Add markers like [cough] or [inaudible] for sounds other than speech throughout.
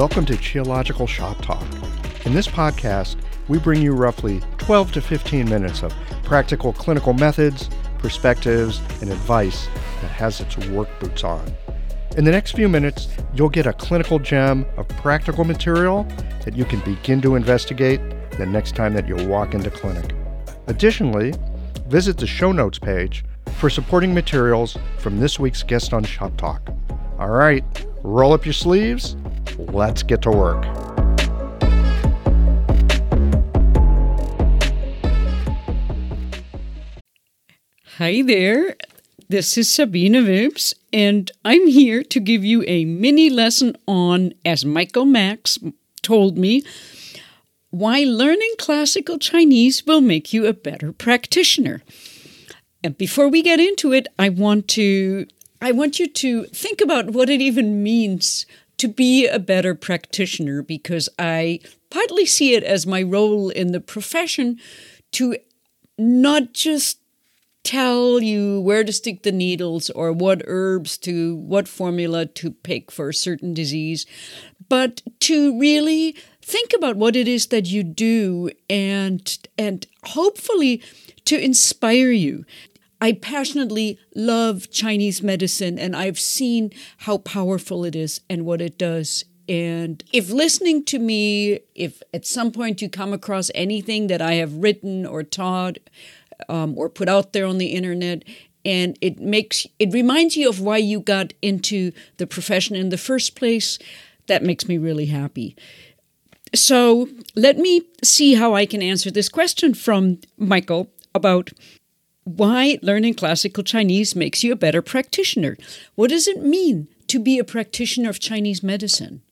Welcome to Geological Shop Talk. In this podcast, we bring you roughly 12 to 15 minutes of practical clinical methods, perspectives, and advice that has its work boots on. In the next few minutes, you'll get a clinical gem of practical material that you can begin to investigate the next time that you walk into clinic. Additionally, visit the show notes page for supporting materials from this week's guest on Shop Talk. All right, roll up your sleeves. Let's get to work. Hi there. This is Sabine Wilms, and I'm here to give you a mini lesson on, as Michael Max told me, why learning classical Chinese will make you a better practitioner. And before we get into it, I want to I want you to think about what it even means to be a better practitioner because I partly see it as my role in the profession to not just tell you where to stick the needles or what herbs to what formula to pick for a certain disease but to really think about what it is that you do and and hopefully to inspire you I passionately love Chinese medicine and I've seen how powerful it is and what it does. And if listening to me, if at some point you come across anything that I have written or taught um, or put out there on the internet, and it makes it reminds you of why you got into the profession in the first place, that makes me really happy. So let me see how I can answer this question from Michael about why learning classical Chinese makes you a better practitioner. What does it mean to be a practitioner of Chinese medicine?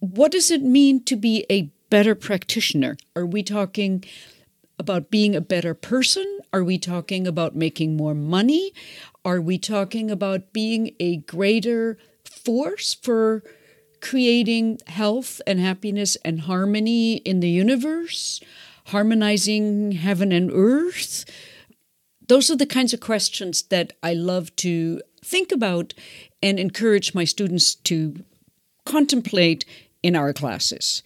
What does it mean to be a better practitioner? Are we talking about being a better person? Are we talking about making more money? Are we talking about being a greater force for creating health and happiness and harmony in the universe? Harmonizing heaven and earth? Those are the kinds of questions that I love to think about and encourage my students to contemplate in our classes.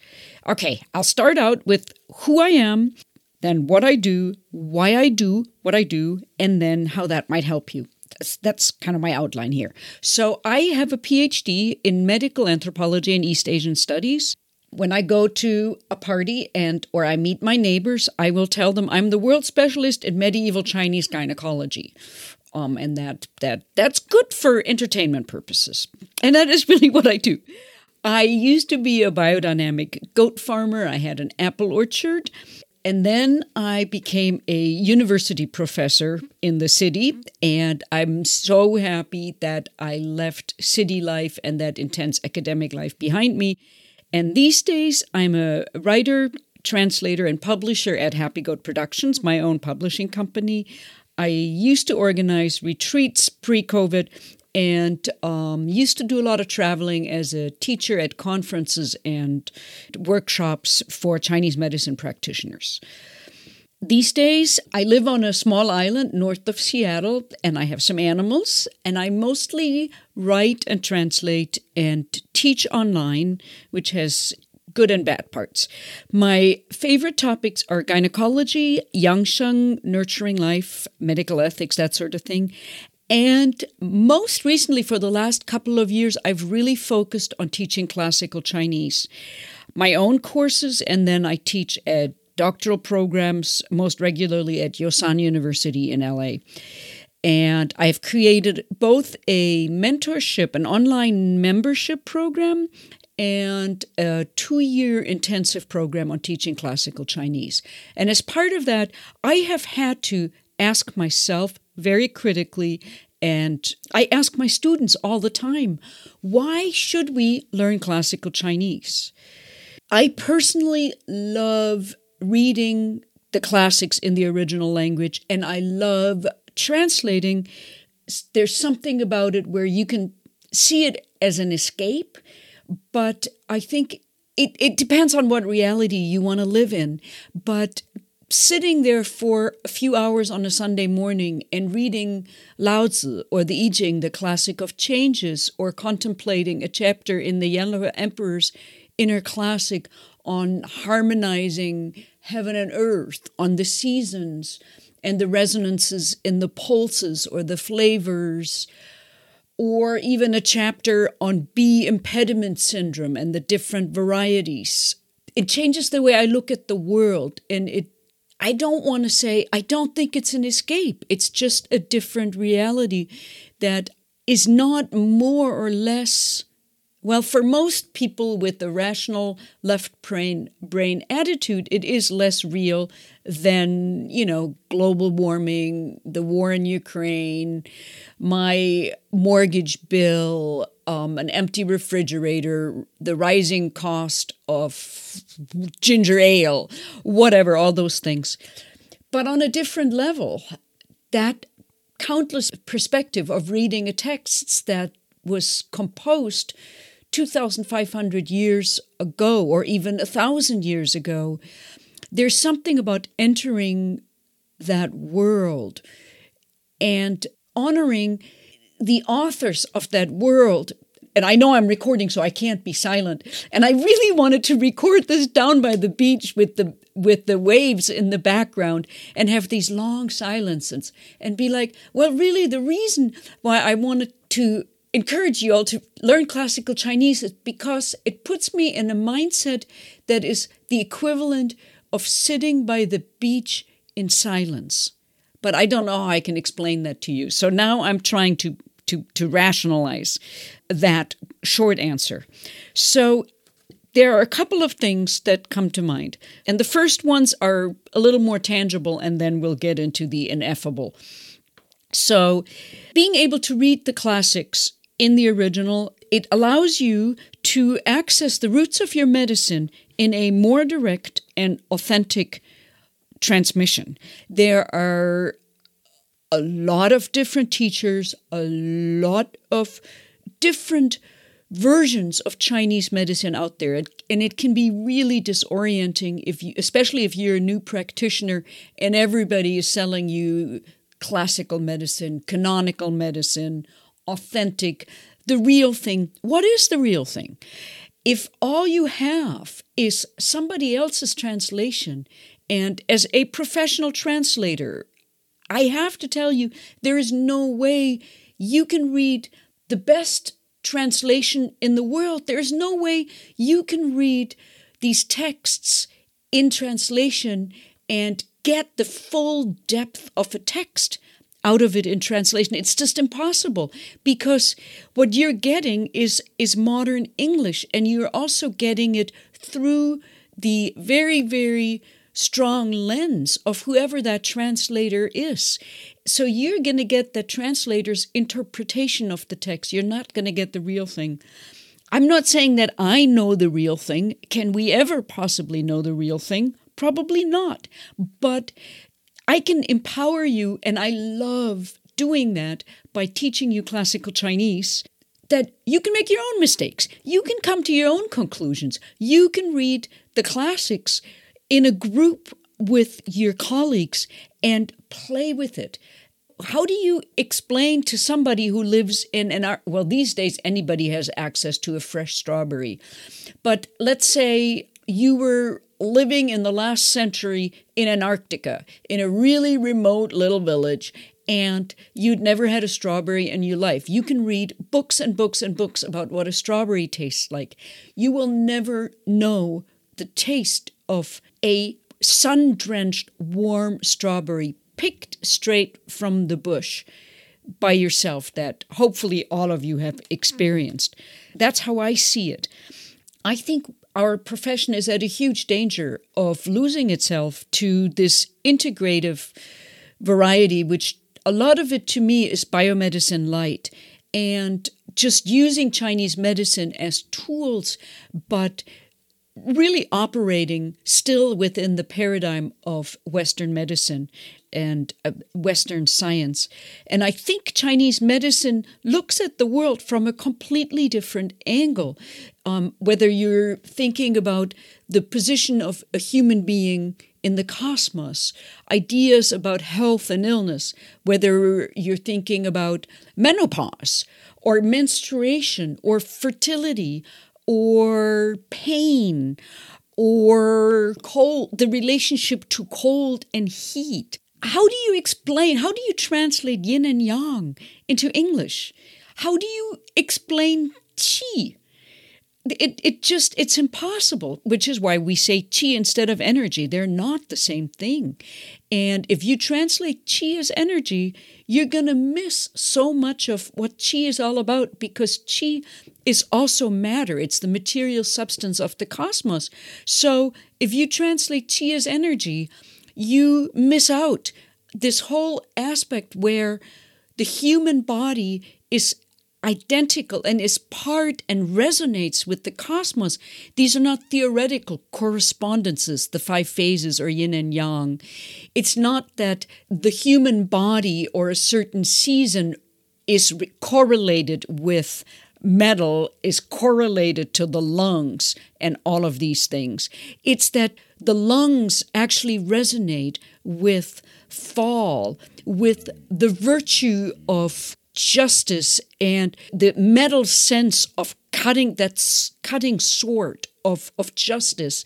Okay, I'll start out with who I am, then what I do, why I do what I do, and then how that might help you. That's, kind of my outline here. So, I have a PhD in medical anthropology and East Asian studies when I go to a party and or I meet my neighbors, I will tell them I'm the world specialist in medieval Chinese gynecology. Um, and that that that's good for entertainment purposes. And that is [laughs] really what I do. I used to be a biodynamic goat farmer. I had an apple orchard. And then I became a university professor in the city. And I'm so happy that I left city life and that intense academic life behind me and these days, I'm a writer, translator, and publisher at Happy Goat Productions, my own publishing company. I used to organize retreats pre COVID and um, used to do a lot of traveling as a teacher at conferences and workshops for Chinese medicine practitioners. These days, I live on a small island north of Seattle and I have some animals, and I mostly write and translate and teach online, which has good and bad parts. My favorite topics are gynecology, Yangsheng, nurturing life, medical ethics, that sort of thing. And most recently, for the last couple of years, I've really focused on teaching classical Chinese. My own courses, and then I teach at doctoral programs most regularly at Yosan University in LA. And I've created both a mentorship, an online membership program, and a two year intensive program on teaching classical Chinese. And as part of that, I have had to ask myself very critically, and I ask my students all the time why should we learn classical Chinese? I personally love reading the classics in the original language, and I love translating. There's something about it where you can see it as an escape, but I think it, it depends on what reality you want to live in. But sitting there for a few hours on a Sunday morning and reading Lao Tzu or the I Ching, the classic of changes, or contemplating a chapter in the Yellow Emperors inner classic on harmonizing heaven and earth, on the seasons and the resonances in the pulses or the flavors, or even a chapter on Bi impediment syndrome and the different varieties. It changes the way I look at the world and it I don't want to say I don't think it's an escape. It's just a different reality that is not more or less well, for most people with a rational left brain, brain attitude, it is less real than, you know, global warming, the war in Ukraine, my mortgage bill, um, an empty refrigerator, the rising cost of ginger ale, whatever, all those things. But on a different level, that countless perspective of reading a text that was composed 2,500 years ago, or even a thousand years ago, there's something about entering that world and honoring the authors of that world. And I know I'm recording, so I can't be silent. And I really wanted to record this down by the beach with the with the waves in the background and have these long silences and be like, well, really, the reason why I wanted to encourage you all to learn classical Chinese because it puts me in a mindset that is the equivalent of sitting by the beach in silence. But I don't know how I can explain that to you. So now I'm trying to to, to rationalize that short answer. So there are a couple of things that come to mind. And the first ones are a little more tangible, and then we'll get into the ineffable. So, being able to read the classics in the original, it allows you to access the roots of your medicine in a more direct and authentic transmission. There are a lot of different teachers, a lot of different versions of Chinese medicine out there, and it can be really disorienting if you, especially if you're a new practitioner and everybody is selling you classical medicine, canonical medicine, authentic, the real thing. What is the real thing? If all you have is somebody else's translation, and as a professional translator, I have to tell you, there is no way you can read the best translation in the world. There is no way you can read these texts in translation and get the full depth of a text out of it in translation. It's just impossible because what you're getting is is modern English, and you're also getting it through the very very strong lens of whoever that translator is. So you're going to get the translator's interpretation of the text. You're not going to get the real thing. I'm not saying that I know the real thing. Can we ever possibly know the real thing? Probably not. But I can empower you, and I love doing that by teaching you classical Chinese. That you can make your own mistakes. You can come to your own conclusions. You can read the classics in a group with your colleagues and play with it. How do you explain to somebody who lives in an art? well these days anybody has access to a fresh strawberry. But let's say you were living in the last century in Antarctica, in a really remote little village, and you'd never had a strawberry in your life. You can read books and books and books about what a strawberry tastes like. You will never know the taste of a sun drenched, warm strawberry picked straight from the bush by yourself that hopefully all of you have experienced. That's how I see it. I think our profession is at a huge danger of losing itself to this integrative variety, which a lot of it to me is biomedicine light and just using Chinese medicine as tools, but really operating still within the paradigm of Western medicine and uh, Western science. And I think Chinese medicine looks at the world from a completely different angle. Um, whether you're thinking about the position of a human being in the cosmos, ideas about health and illness, whether you're thinking about menopause or menstruation or fertility or pain or cold, the relationship to cold and heat. How do you explain, how do you translate yin and yang into English? How do you explain qi? It, it just, it's impossible, which is why we say chi instead of energy. They're not the same thing. And if you translate chi as energy, you're going to miss so much of what chi is all about because chi is also matter. It's the material substance of the cosmos. So if you translate chi as energy, you miss out this whole aspect where the human body is identical and is part and resonates with the cosmos. These are not theoretical correspondences, the five phases or yin and yang. It's not that the human body or a certain season is correlated with metal, is correlated to the lungs and all of these things. It's that the lungs actually resonate with fall, with the virtue of justice and the metal sense of cutting that cutting sword of, of justice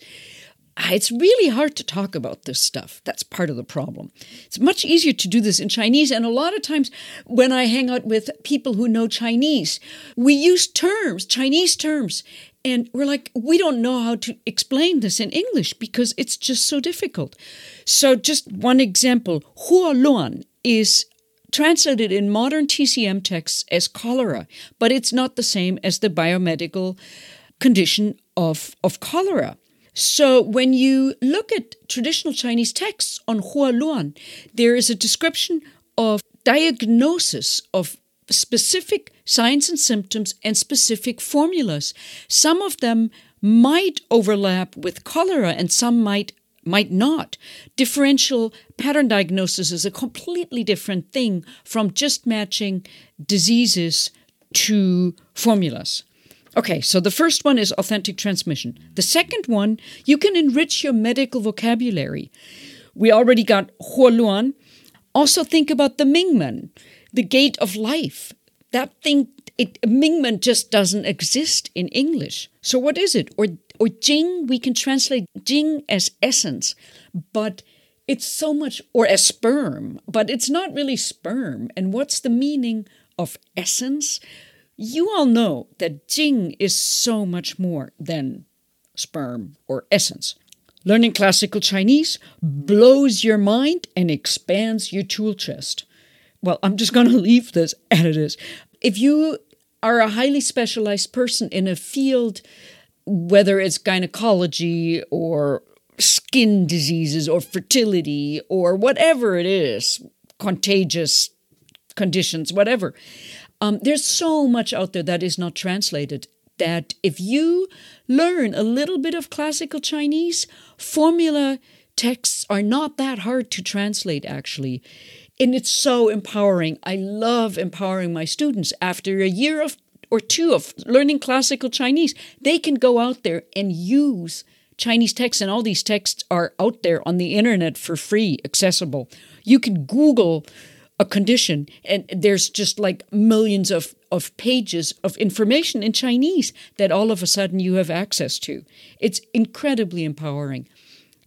ah, it's really hard to talk about this stuff. That's part of the problem. It's much easier to do this in Chinese. And a lot of times when I hang out with people who know Chinese, we use terms, Chinese terms. And we're like, we don't know how to explain this in English because it's just so difficult. So, just one example Huoluan is translated in modern TCM texts as cholera, but it's not the same as the biomedical condition of, of cholera. So when you look at traditional Chinese texts on Hua Huoluan, there is a description of diagnosis of specific signs and symptoms and specific formulas. Some of them might overlap with cholera and some might might not. Differential pattern diagnosis is a completely different thing from just matching diseases to formulas. Okay, so the first one is authentic transmission. The second one, you can enrich your medical vocabulary. We already got Huoluan. Also, think about the Mingmen, the gate of life. That thing, it, Mingmen just doesn't exist in English. So, what is it? Or or Jing, we can translate Jing as essence, but it's so much, or as sperm, but it's not really sperm. And what's the meaning of essence? You all know that Jing is so much more than sperm or essence. Learning classical Chinese blows your mind and expands your tool chest. Well, I'm just going [laughs] to leave this as it is. If you are a highly specialized person in a field whether it's gynecology or skin diseases or fertility or whatever it is, contagious conditions, whatever. Um, there's so much out there that is not translated that if you learn a little bit of classical Chinese, formula texts are not that hard to translate, actually. And it's so empowering. I love empowering my students. After a year of or two of learning classical Chinese, they can go out there and use Chinese texts, and all these texts are out there on the internet for free, accessible. You can Google a condition, and there's just like millions of, of pages of information in Chinese that all of a sudden you have access to. It's incredibly empowering.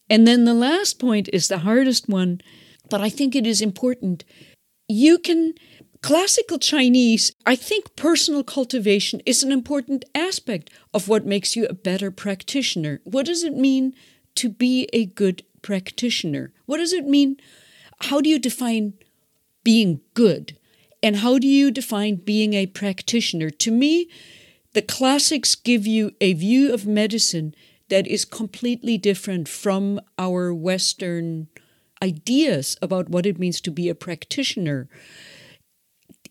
And then the last point is the hardest one, but I think it is important. You can Classical Chinese, I think personal cultivation is an important aspect of what makes you a better practitioner. What does it mean to be a good practitioner? What does it mean? How do you define being good? And how do you define being a practitioner? To me, the classics give you a view of medicine that is completely different from our Western ideas about what it means to be a practitioner.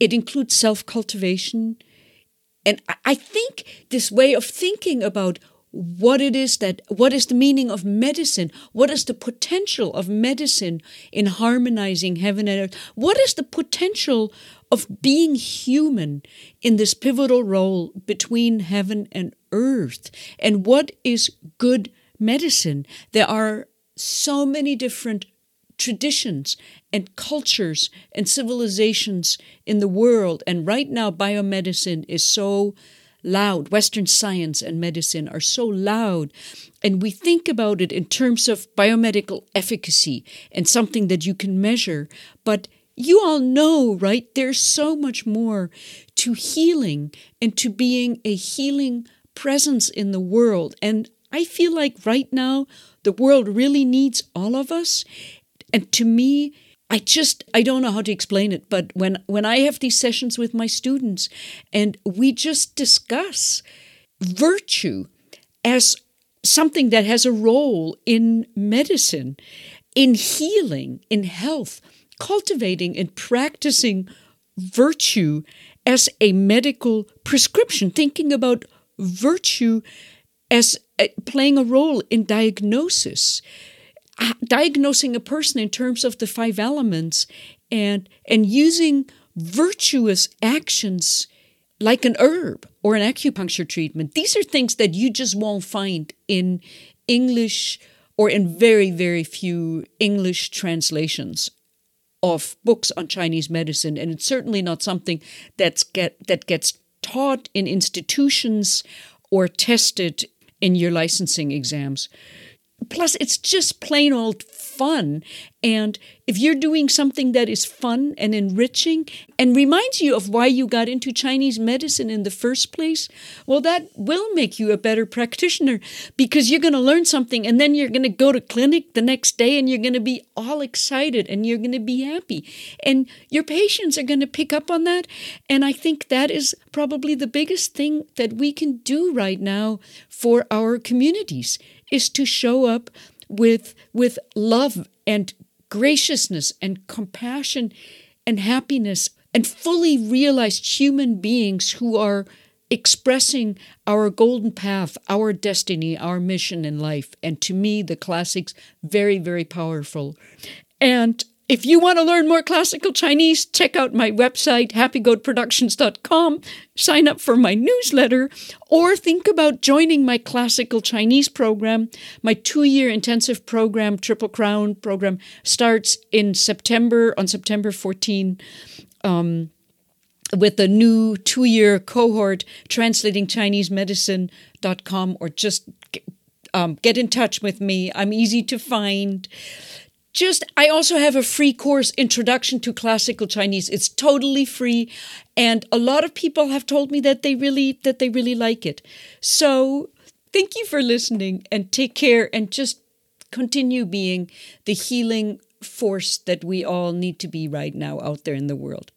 It includes self cultivation. And I think this way of thinking about what it is that, what is the meaning of medicine? What is the potential of medicine in harmonizing heaven and earth? What is the potential of being human in this pivotal role between heaven and earth? And what is good medicine? There are so many different traditions and cultures and civilizations in the world. And right now, biomedicine is so loud. Western science and medicine are so loud. And we think about it in terms of biomedical efficacy and something that you can measure. But you all know, right? There's so much more to healing and to being a healing presence in the world. And I feel like right now, the world really needs all of us. And to me, I just I don't know how to explain it, but when when I have these sessions with my students and we just discuss virtue as something that has a role in medicine, in healing, in health, cultivating and practicing virtue as a medical prescription, thinking about virtue as uh, playing a role in diagnosis, diagnosing a person in terms of the five elements, and and using virtuous actions like an herb or an acupuncture treatment. These are things that you just won't find in English or in very very few English translations of books on Chinese medicine, and it's certainly not something that's get that gets taught in institutions or tested in your licensing exams. Plus, it's just plain old fun. And if you're doing something that is fun and enriching and reminds you of why you got into Chinese medicine in the first place, well, that will make you a better practitioner because you're going to learn something and then you're going to go to clinic the next day and you're going to be all excited and you're going to be happy. And your patients are going to pick up on that. And I think that is probably the biggest thing that we can do right now for our communities is to show up with with love and graciousness and compassion and happiness and fully realized human beings who are expressing our golden path, our destiny, our mission in life. And to me, the classics very, very powerful. And if you want to learn more classical Chinese, check out my website, happygoatproductions.com, sign up for my newsletter, or think about joining my classical Chinese program. My two year intensive program, Triple Crown program, starts in September, on September 14. Um, with a new two year cohort, translating Chinese medicine.com, or just um, get in touch with me. I'm easy to find just I also have a free course introduction to classical Chinese. It's totally free and a lot of people have told me that they really that they really like it. So, thank you for listening and take care and just continue being the healing force that we all need to be right now out there in the world.